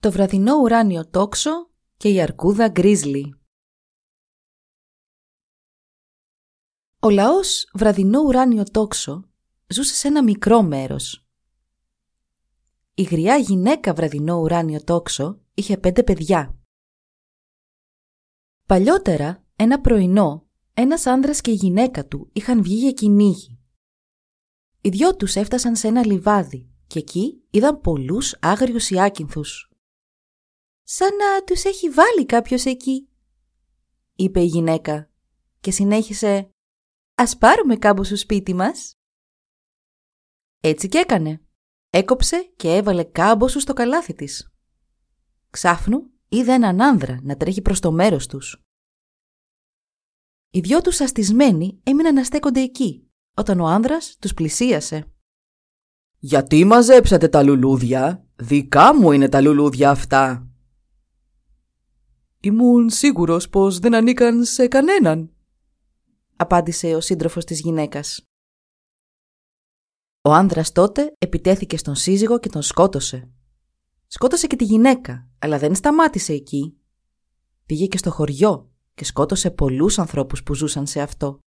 Το βραδινό ουράνιο τόξο και η αρκούδα γκρίζλι. Ο λαός βραδινό ουράνιο τόξο ζούσε σε ένα μικρό μέρος. Η γριά γυναίκα βραδινό ουράνιο τόξο είχε πέντε παιδιά. Παλιότερα, ένα πρωινό, ένας άνδρας και η γυναίκα του είχαν βγει για κυνήγι. Οι δυο τους έφτασαν σε ένα λιβάδι και εκεί είδαν πολλούς άγριους ιάκυνθους σαν να τους έχει βάλει κάποιος εκεί», είπε η γυναίκα και συνέχισε «Ας πάρουμε κάμπο στο σπίτι μας». Έτσι και έκανε. Έκοψε και έβαλε κάμποσου στο καλάθι της. Ξάφνου είδε έναν άνδρα να τρέχει προς το μέρος τους. Οι δυο τους αστισμένοι έμειναν να στέκονται εκεί, όταν ο άνδρας τους πλησίασε. «Γιατί μαζέψατε τα λουλούδια, δικά μου είναι τα λουλούδια αυτά», Ήμουν σίγουρος πως δεν ανήκαν σε κανέναν, απάντησε ο σύντροφος της γυναίκας. Ο άνδρας τότε επιτέθηκε στον σύζυγο και τον σκότωσε. Σκότωσε και τη γυναίκα, αλλά δεν σταμάτησε εκεί. Πήγε και στο χωριό και σκότωσε πολλούς ανθρώπους που ζούσαν σε αυτό.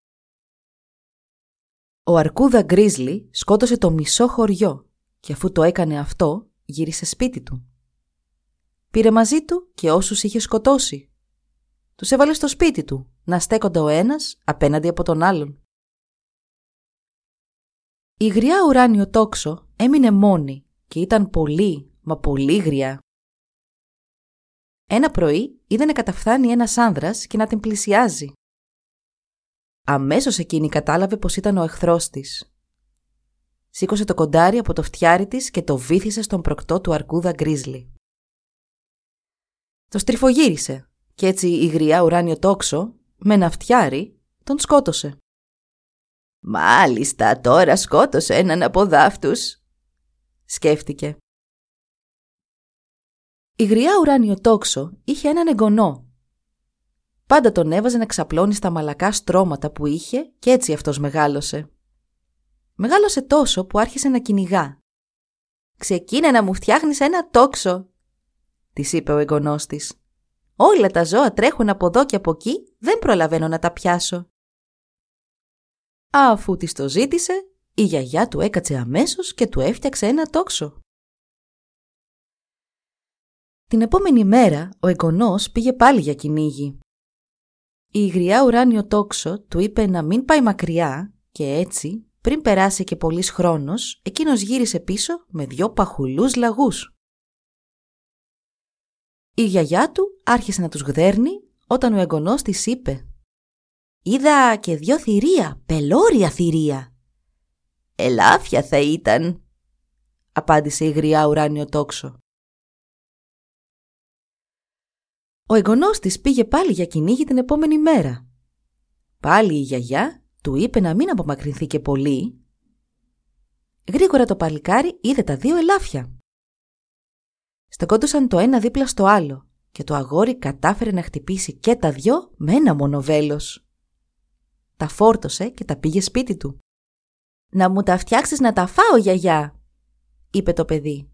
Ο Αρκούδα Γκρίζλι σκότωσε το μισό χωριό και αφού το έκανε αυτό γύρισε σπίτι του. Πήρε μαζί του και όσους είχε σκοτώσει. Τους έβαλε στο σπίτι του, να στέκονται ο ένας απέναντι από τον άλλον. Η γριά ουράνιο τόξο έμεινε μόνη και ήταν πολύ, μα πολύ γριά. Ένα πρωί είδε να καταφθάνει ένας άνδρας και να την πλησιάζει. Αμέσως εκείνη κατάλαβε πως ήταν ο εχθρός της. Σήκωσε το κοντάρι από το φτιάρι της και το βύθισε στον προκτό του αρκούδα γκρίζλι. Το στριφογύρισε και έτσι η γριά ουράνιο τόξο, με ένα φτιάρι, τον σκότωσε. «Μάλιστα, τώρα σκότωσε έναν από δάφτους», σκέφτηκε. Η γριά ουράνιο τόξο είχε έναν εγγονό. Πάντα τον έβαζε να ξαπλώνει στα μαλακά στρώματα που είχε και έτσι αυτός μεγάλωσε. Μεγάλωσε τόσο που άρχισε να κυνηγά. «Ξεκίνε να μου φτιάχνεις ένα τόξο», της είπε ο εγγονός της. Όλα τα ζώα τρέχουν από εδώ και από εκεί, δεν προλαβαίνω να τα πιάσω. Αφού της το ζήτησε, η γιαγιά του έκατσε αμέσως και του έφτιαξε ένα τόξο. Την επόμενη μέρα ο εγγονός πήγε πάλι για κυνήγι. Η γριά ουράνιο τόξο του είπε να μην πάει μακριά και έτσι, πριν περάσει και πολύς χρόνος, εκείνος γύρισε πίσω με δυο παχουλούς λαγούς. Η γιαγιά του άρχισε να τους γδέρνει όταν ο εγγονός της είπε «Είδα και δυο θηρία, πελώρια θηρία». «Ελάφια θα ήταν», απάντησε η γριά ουράνιο τόξο. Ο εγγονός της πήγε πάλι για κυνήγι την επόμενη μέρα. Πάλι η γιαγιά του είπε να μην απομακρυνθεί και πολύ. Γρήγορα το παλικάρι είδε τα δύο ελάφια. Στεκόντουσαν το ένα δίπλα στο άλλο και το αγόρι κατάφερε να χτυπήσει και τα δυο με ένα μόνο βέλος. Τα φόρτωσε και τα πήγε σπίτι του. «Να μου τα φτιάξεις να τα φάω, γιαγιά», είπε το παιδί.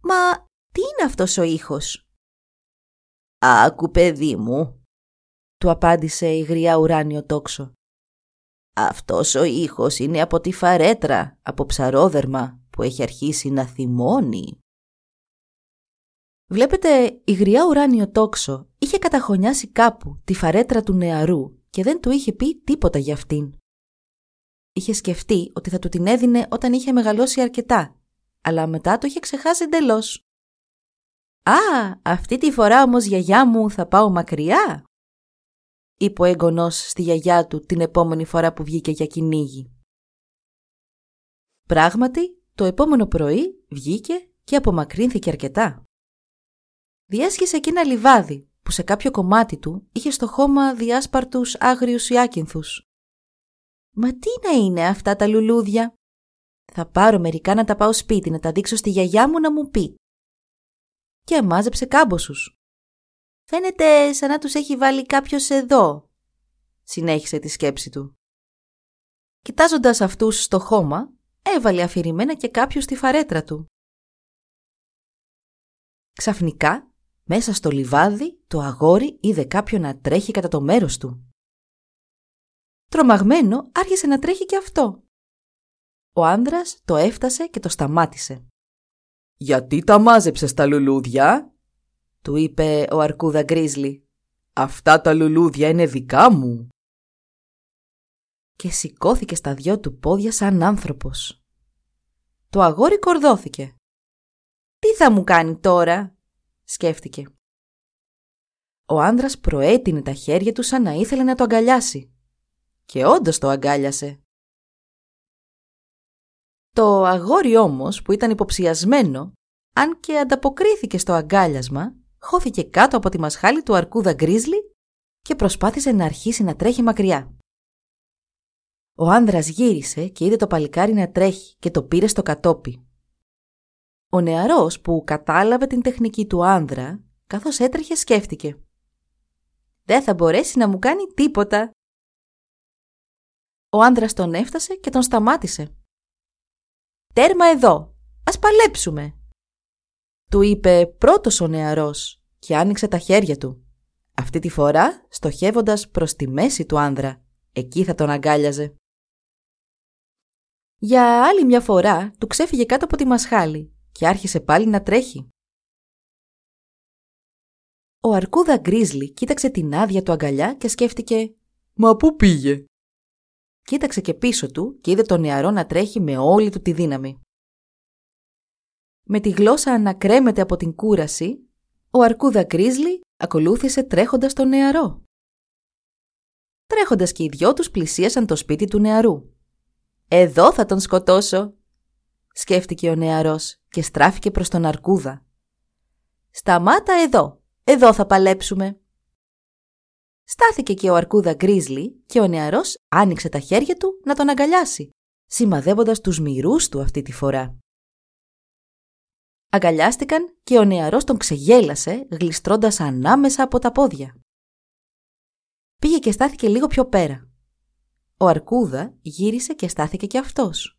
«Μα τι είναι αυτός ο ήχος» «Άκου, παιδί μου», του απάντησε η γριά ουράνιο τόξο. «Αυτός ο ήχος είναι από τη φαρέτρα, από ψαρόδερμα που έχει αρχίσει να θυμώνει». Βλέπετε, η γριά ουράνιο τόξο είχε καταχωνιάσει κάπου τη φαρέτρα του νεαρού και δεν του είχε πει τίποτα για αυτήν. Είχε σκεφτεί ότι θα του την έδινε όταν είχε μεγαλώσει αρκετά, αλλά μετά το είχε ξεχάσει εντελώς. «Α, αυτή τη φορά όμως γιαγιά μου θα πάω μακριά», είπε ο έγκονος στη γιαγιά του την επόμενη φορά που βγήκε για κυνήγι. Πράγματι, το επόμενο πρωί βγήκε και απομακρύνθηκε αρκετά. Διέσχισε εκεί ένα λιβάδι που σε κάποιο κομμάτι του είχε στο χώμα διάσπαρτους άγριους ιάκυνθους. «Μα τι να είναι αυτά τα λουλούδια» Θα πάρω μερικά να τα πάω σπίτι, να τα δείξω στη γιαγιά μου να μου πει. Και μάζεψε κάμποσους. Φαίνεται σαν να τους έχει βάλει κάποιος εδώ, συνέχισε τη σκέψη του. Κοιτάζοντας αυτούς στο χώμα, έβαλε αφηρημένα και κάποιους στη φαρέτρα του. Ξαφνικά, μέσα στο λιβάδι, το αγόρι είδε κάποιον να τρέχει κατά το μέρος του. Τρομαγμένο, άρχισε να τρέχει και αυτό. Ο άνδρας το έφτασε και το σταμάτησε. «Γιατί τα μάζεψες τα λουλούδια» του είπε ο Αρκούδα Γκρίζλι. «Αυτά τα λουλούδια είναι δικά μου» και σηκώθηκε στα δυο του πόδια σαν άνθρωπος. Το αγόρι κορδώθηκε. «Τι θα μου κάνει τώρα» σκέφτηκε. Ο άνδρας προέτεινε τα χέρια του σαν να ήθελε να το αγκαλιάσει. Και όντως το αγκάλιασε. Το αγόρι όμως που ήταν υποψιασμένο, αν και ανταποκρίθηκε στο αγκάλιασμα, χώθηκε κάτω από τη μασχάλη του αρκούδα γκρίζλι και προσπάθησε να αρχίσει να τρέχει μακριά. Ο άνδρας γύρισε και είδε το παλικάρι να τρέχει και το πήρε στο κατόπι. Ο νεαρός που κατάλαβε την τεχνική του άνδρα, καθώς έτρεχε σκέφτηκε. «Δεν θα μπορέσει να μου κάνει τίποτα». Ο άνδρας τον έφτασε και τον σταμάτησε. «Τέρμα εδώ! Ας παλέψουμε!» Του είπε πρώτος ο νεαρός και άνοιξε τα χέρια του. Αυτή τη φορά στοχεύοντας προς τη μέση του άνδρα. Εκεί θα τον αγκάλιαζε. Για άλλη μια φορά του ξέφυγε κάτω από τη μασχάλη και άρχισε πάλι να τρέχει. Ο Αρκούδα Γκρίζλι κοίταξε την άδεια του αγκαλιά και σκέφτηκε «Μα πού πήγε» κοίταξε και πίσω του και είδε τον νεαρό να τρέχει με όλη του τη δύναμη. Με τη γλώσσα να κρέμεται από την κούραση, ο Αρκούδα Γκρίζλι ακολούθησε τρέχοντας τον νεαρό. Τρέχοντας και οι δυο τους πλησίασαν το σπίτι του νεαρού. «Εδώ θα τον σκοτώσω», σκέφτηκε ο νεαρός και στράφηκε προς τον Αρκούδα. «Σταμάτα εδώ, εδώ θα παλέψουμε». Στάθηκε και ο Αρκούδα Γκρίζλι και ο νεαρός άνοιξε τα χέρια του να τον αγκαλιάσει, σημαδεύοντας τους μυρούς του αυτή τη φορά. Αγκαλιάστηκαν και ο νεαρός τον ξεγέλασε γλιστρώντας ανάμεσα από τα πόδια. Πήγε και στάθηκε λίγο πιο πέρα. Ο Αρκούδα γύρισε και στάθηκε και αυτός.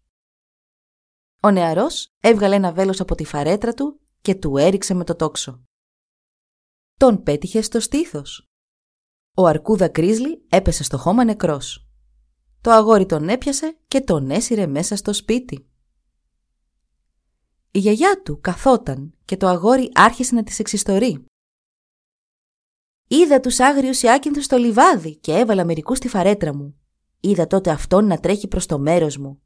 Ο νεαρός έβγαλε ένα βέλος από τη φαρέτρα του και του έριξε με το τόξο. Τον πέτυχε στο στήθος. Ο Αρκούδα Κρίζλι έπεσε στο χώμα νεκρός. Το αγόρι τον έπιασε και τον έσυρε μέσα στο σπίτι. Η γιαγιά του καθόταν και το αγόρι άρχισε να της εξιστορεί. Είδα τους άγριους ιάκυνθους στο λιβάδι και έβαλα μερικούς στη φαρέτρα μου. Είδα τότε αυτόν να τρέχει προς το μέρος μου.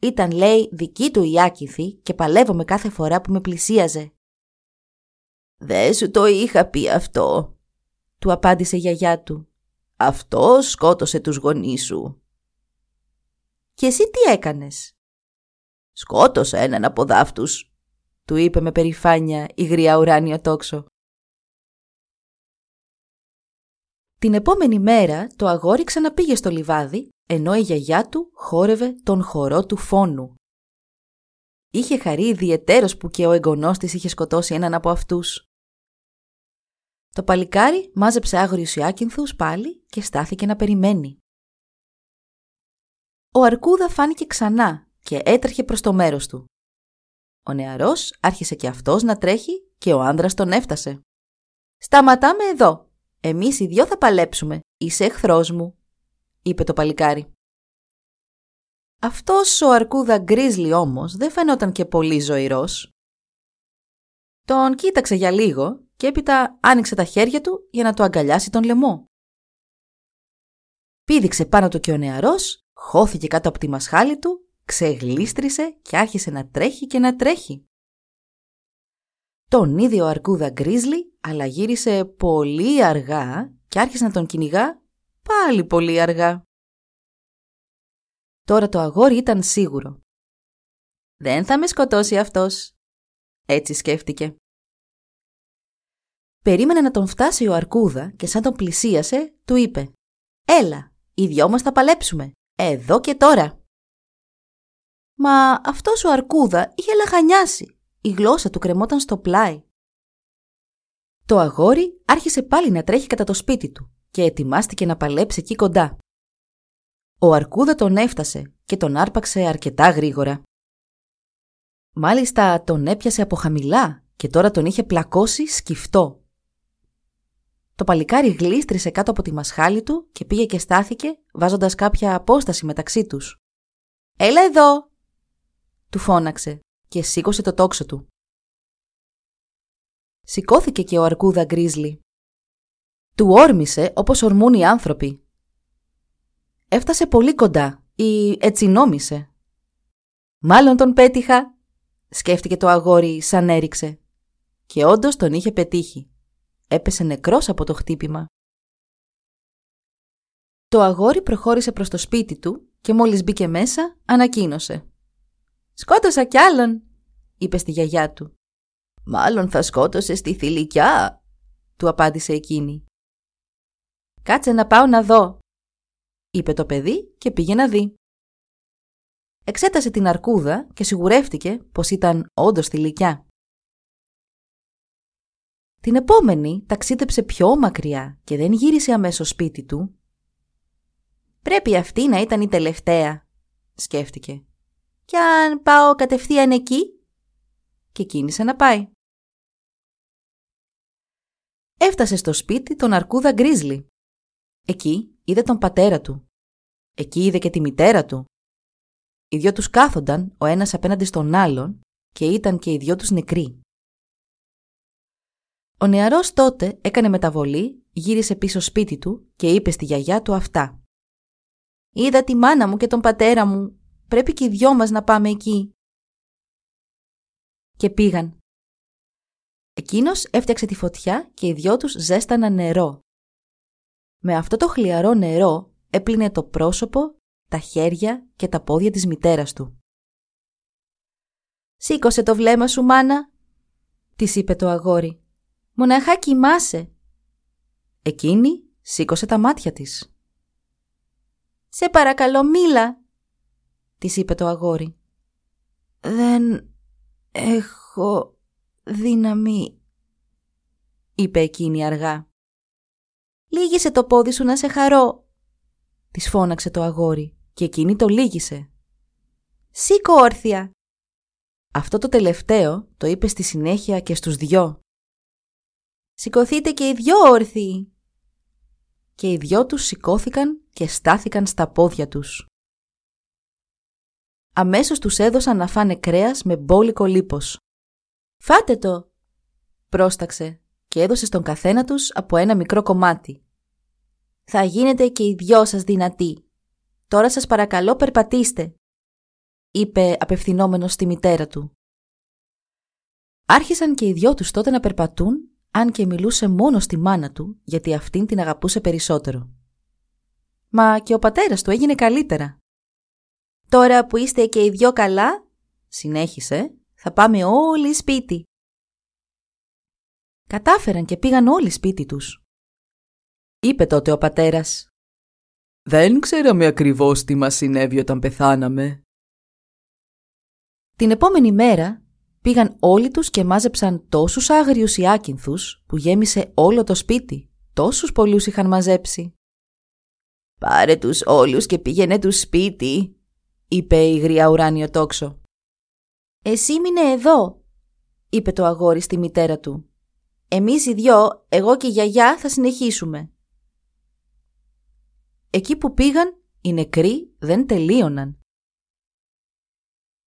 Ήταν, λέει, δική του η άκυνθη και παλεύομαι κάθε φορά που με πλησίαζε. «Δεν σου το είχα πει αυτό», του απάντησε η γιαγιά του. «Αυτό σκότωσε τους γονείς σου». «Και εσύ τι έκανες» «Σκότωσα έναν από δάφτους», του είπε με περηφάνεια η γριά ουράνια τόξο. Την επόμενη μέρα το αγόρι ξαναπήγε στο λιβάδι, ενώ η γιαγιά του χόρευε τον χορό του φόνου. Είχε χαρεί ιδιαιτέρως που και ο εγγονός της είχε σκοτώσει έναν από αυτούς. Το παλικάρι μάζεψε άγριους ιάκυνθους πάλι και στάθηκε να περιμένει. Ο Αρκούδα φάνηκε ξανά και έτρεχε προς το μέρος του. Ο νεαρός άρχισε και αυτός να τρέχει και ο άνδρας τον έφτασε. «Σταματάμε εδώ. Εμείς οι δυο θα παλέψουμε. Είσαι εχθρός μου», είπε το παλικάρι. Αυτός ο Αρκούδα Γκρίζλι όμως δεν φαινόταν και πολύ ζωηρός. Τον κοίταξε για λίγο και έπειτα άνοιξε τα χέρια του για να το αγκαλιάσει τον λαιμό. Πήδηξε πάνω του και ο νεαρός, χώθηκε κάτω από τη μασχάλη του ξεγλίστρισε και άρχισε να τρέχει και να τρέχει. Τον είδε ο αρκούδα γκρίζλι, αλλά γύρισε πολύ αργά και άρχισε να τον κυνηγά πάλι πολύ αργά. Τώρα το αγόρι ήταν σίγουρο. «Δεν θα με σκοτώσει αυτός», έτσι σκέφτηκε. Περίμενε να τον φτάσει ο Αρκούδα και σαν τον πλησίασε, του είπε «Έλα, οι δυο μας θα παλέψουμε, εδώ και τώρα». Μα αυτός ο Αρκούδα είχε λαχανιάσει, η γλώσσα του κρεμόταν στο πλάι. Το αγόρι άρχισε πάλι να τρέχει κατά το σπίτι του και ετοιμάστηκε να παλέψει εκεί κοντά. Ο Αρκούδα τον έφτασε και τον άρπαξε αρκετά γρήγορα. Μάλιστα τον έπιασε από χαμηλά και τώρα τον είχε πλακώσει σκυφτό. Το παλικάρι γλίστρισε κάτω από τη μασχάλη του και πήγε και στάθηκε βάζοντας κάποια απόσταση μεταξύ τους. «Έλα εδώ!» του φώναξε και σήκωσε το τόξο του. Σηκώθηκε και ο Αρκούδα Γκρίζλι. Του όρμησε όπως ορμούν οι άνθρωποι. Έφτασε πολύ κοντά ή έτσι νόμισε. «Μάλλον τον πέτυχα», σκέφτηκε το αγόρι σαν έριξε. Και όντως τον είχε πετύχει. Έπεσε νεκρός από το χτύπημα. Το αγόρι προχώρησε προς το σπίτι του και μόλις μπήκε μέσα ανακοίνωσε. «Σκότωσα κι άλλον», είπε στη γιαγιά του. «Μάλλον θα σκότωσε στη θηλυκιά», του απάντησε εκείνη. «Κάτσε να πάω να δω», είπε το παιδί και πήγε να δει. Εξέτασε την αρκούδα και σιγουρεύτηκε πως ήταν όντως θηλυκιά. Την επόμενη ταξίδεψε πιο μακριά και δεν γύρισε αμέσως σπίτι του. «Πρέπει αυτή να ήταν η τελευταία», σκέφτηκε. «Κι αν πάω κατευθείαν εκεί» και κίνησε να πάει. Έφτασε στο σπίτι τον Αρκούδα Γκρίζλι. Εκεί είδε τον πατέρα του. Εκεί είδε και τη μητέρα του. Οι δυο τους κάθονταν ο ένας απέναντι στον άλλον και ήταν και οι δυο τους νεκροί. Ο νεαρός τότε έκανε μεταβολή, γύρισε πίσω σπίτι του και είπε στη γιαγιά του αυτά. «Είδα τη μάνα μου και τον πατέρα μου. Πρέπει και οι δυο μας να πάμε εκεί». Και πήγαν. Εκείνος έφτιαξε τη φωτιά και οι δυο τους ζέσταναν νερό. Με αυτό το χλιαρό νερό έπλυνε το πρόσωπο, τα χέρια και τα πόδια της μητέρας του. «Σήκωσε το βλέμμα σου, μάνα», της είπε το αγόρι. «Μοναχά κοιμάσαι». Εκείνη σήκωσε τα μάτια της. «Σε παρακαλώ μίλα», της είπε το αγόρι. «Δεν έχω δύναμη», είπε εκείνη αργά. «Λίγησε το πόδι σου να σε χαρώ», της φώναξε το αγόρι και εκείνη το λίγησε. «Σήκω όρθια!» Αυτό το τελευταίο το είπε στη συνέχεια και στους δυο. «Σηκωθείτε και οι δυο όρθιοι!» Και οι δυο τους σηκώθηκαν και στάθηκαν στα πόδια τους. Αμέσως τους έδωσαν να φάνε κρέας με μπόλικο λίπος. «Φάτε το!» πρόσταξε και έδωσε στον καθένα τους από ένα μικρό κομμάτι. «Θα γίνετε και οι δυο σας δυνατοί. Τώρα σας παρακαλώ περπατήστε», είπε απευθυνόμενος στη μητέρα του. Άρχισαν και οι δυο τους τότε να περπατούν, αν και μιλούσε μόνο στη μάνα του, γιατί αυτήν την αγαπούσε περισσότερο. Μα και ο πατέρας του έγινε καλύτερα. «Τώρα που είστε και οι δυο καλά», συνέχισε, «θα πάμε όλοι σπίτι». Κατάφεραν και πήγαν όλοι σπίτι τους. Είπε τότε ο πατέρας. Δεν ξέραμε ακριβώς τι μας συνέβη όταν πεθάναμε. Την επόμενη μέρα πήγαν όλοι τους και μάζεψαν τόσους άγριους ιάκυνθους που γέμισε όλο το σπίτι. Τόσους πολλούς είχαν μαζέψει. «Πάρε τους όλους και πήγαινε τους σπίτι», είπε η γριά ουράνιο τόξο. «Εσύ μείνε εδώ», είπε το αγόρι στη μητέρα του. «Εμείς οι δυο, εγώ και η γιαγιά, θα συνεχίσουμε». Εκεί που πήγαν, οι νεκροί δεν τελείωναν.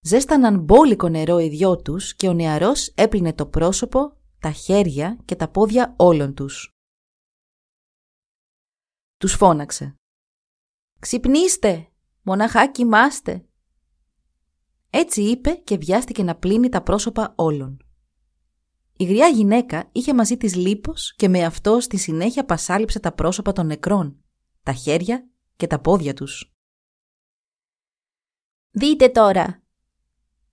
Ζέσταναν μπόλικο νερό οι δυο τους και ο νεαρός έπλυνε το πρόσωπο, τα χέρια και τα πόδια όλων τους. Τους φώναξε. «Ξυπνήστε! Μοναχά κοιμάστε!» Έτσι είπε και βιάστηκε να πλύνει τα πρόσωπα όλων. Η γριά γυναίκα είχε μαζί της λίπος και με αυτό στη συνέχεια πασάλιψε τα πρόσωπα των νεκρών τα χέρια και τα πόδια τους. «Δείτε τώρα!»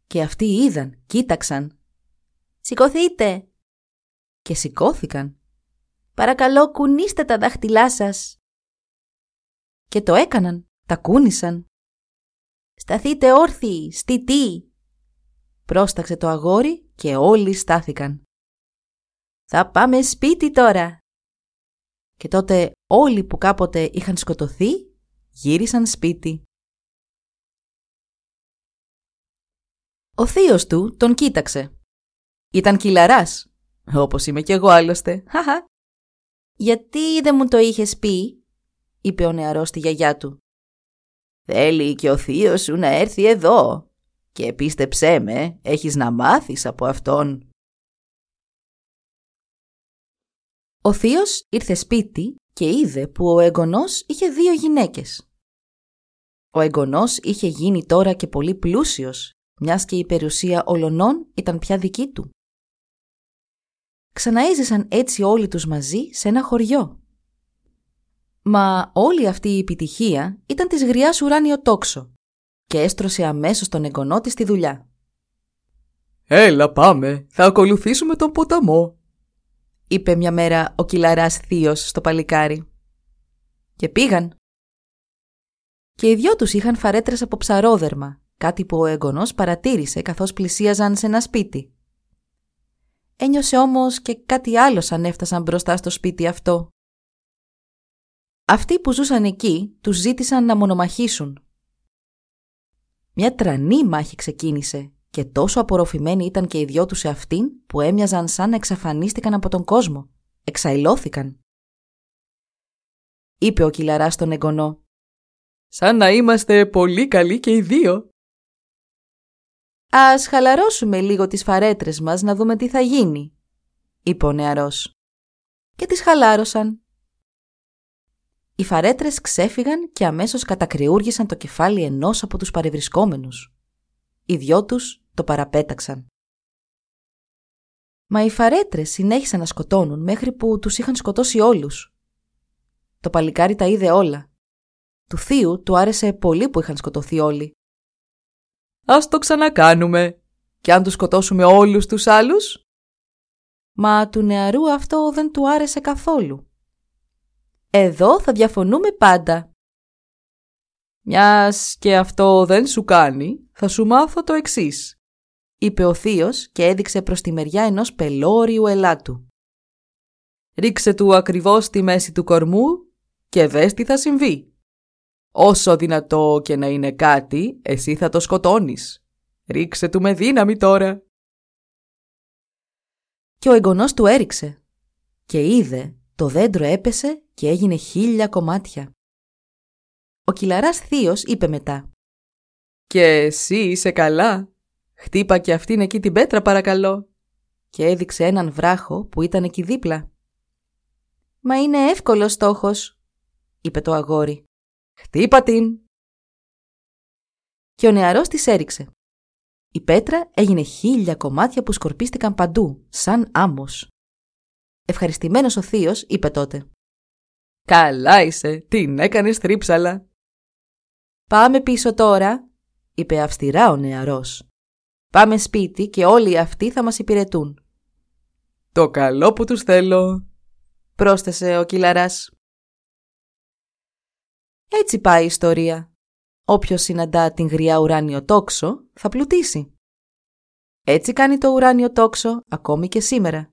Και αυτοί είδαν, κοίταξαν. «Σηκωθείτε!» Και σηκώθηκαν Παρακαλώ κουνήστε τα δάχτυλά σας. Και το έκαναν, τα κούνησαν. Σταθείτε όρθιοι, στιτοί. Πρόσταξε το αγόρι και όλοι στάθηκαν. Θα πάμε σπίτι τώρα. Και τότε όλοι που κάποτε είχαν σκοτωθεί γύρισαν σπίτι. Ο θείος του τον κοίταξε. Ήταν κυλαράς, όπως είμαι κι εγώ άλλωστε. Χαχα. «Γιατί δεν μου το είχες πει» είπε ο νεαρός στη γιαγιά του. «Θέλει και ο θείος σου να έρθει εδώ και πίστεψέ με, έχεις να μάθεις από αυτόν». Ο θείος ήρθε σπίτι και είδε που ο εγγονός είχε δύο γυναίκες. Ο εγγονός είχε γίνει τώρα και πολύ πλούσιος, μιας και η περιουσία ολονών ήταν πια δική του. Ξαναέζησαν έτσι όλοι τους μαζί σε ένα χωριό. Μα όλη αυτή η επιτυχία ήταν της γριάς ουράνιο τόξο και έστρωσε αμέσως τον εγγονό της στη δουλειά. «Έλα πάμε, θα ακολουθήσουμε τον ποταμό», είπε μια μέρα ο κυλαράς θείος στο παλικάρι. Και πήγαν. Και οι δυο τους είχαν φαρέτρες από ψαρόδερμα, κάτι που ο εγγονός παρατήρησε καθώς πλησίαζαν σε ένα σπίτι. Ένιωσε όμως και κάτι άλλο σαν έφτασαν μπροστά στο σπίτι αυτό. Αυτοί που ζούσαν εκεί τους ζήτησαν να μονομαχήσουν. Μια τρανή μάχη ξεκίνησε και τόσο απορροφημένοι ήταν και οι δυο τους σε αυτήν που έμοιαζαν σαν να εξαφανίστηκαν από τον κόσμο. Εξαϊλώθηκαν. Είπε ο κυλαράς στον εγγονό. Σαν να είμαστε πολύ καλοί και οι δύο. «Ας χαλαρώσουμε λίγο τις φαρέτρες μας να δούμε τι θα γίνει», είπε ο νεαρός. Και τις χαλάρωσαν. Οι φαρέτρες ξέφυγαν και αμέσως κατακριούργησαν το κεφάλι ενός από τους παρευρισκόμενους. Οι δυο τους το παραπέταξαν. Μα οι φαρέτρες συνέχισαν να σκοτώνουν μέχρι που τους είχαν σκοτώσει όλους. Το παλικάρι τα είδε όλα. Του θείου του άρεσε πολύ που είχαν σκοτωθεί όλοι. Ας το ξανακάνουμε. Και αν τους σκοτώσουμε όλους τους άλλους; Μα του νεαρού αυτό δεν του άρεσε καθόλου. Εδώ θα διαφωνούμε πάντα. Μιας και αυτό δεν σου κάνει, θα σου μάθω το εξής. Είπε ο θείος και έδειξε προς τη μεριά ενός πελώριου ελάτου. Ρίξε του ακριβώς στη μέση του κορμού και δες τι θα συμβεί. Όσο δυνατό και να είναι κάτι, εσύ θα το σκοτώνεις. Ρίξε του με δύναμη τώρα. Και ο εγγονός του έριξε. Και είδε, το δέντρο έπεσε και έγινε χίλια κομμάτια. Ο κυλαράς θείος είπε μετά. «Και εσύ είσαι καλά. Χτύπα και αυτήν εκεί την πέτρα παρακαλώ». Και έδειξε έναν βράχο που ήταν εκεί δίπλα. «Μα είναι εύκολος στόχος», είπε το αγόρι. «Χτύπα την». Και ο νεαρός της έριξε. Η πέτρα έγινε χίλια κομμάτια που σκορπίστηκαν παντού, σαν άμμος. Ευχαριστημένος ο θείος είπε τότε. «Καλά είσαι, την έκανες θρύψαλα». «Πάμε πίσω τώρα», είπε αυστηρά ο νεαρός. «Πάμε σπίτι και όλοι αυτοί θα μας υπηρετούν». «Το καλό που τους θέλω», πρόσθεσε ο κυλαράς. Έτσι πάει η ιστορία. Όποιος συναντά την γριά ουράνιο τόξο θα πλουτίσει. Έτσι κάνει το ουράνιο τόξο ακόμη και σήμερα.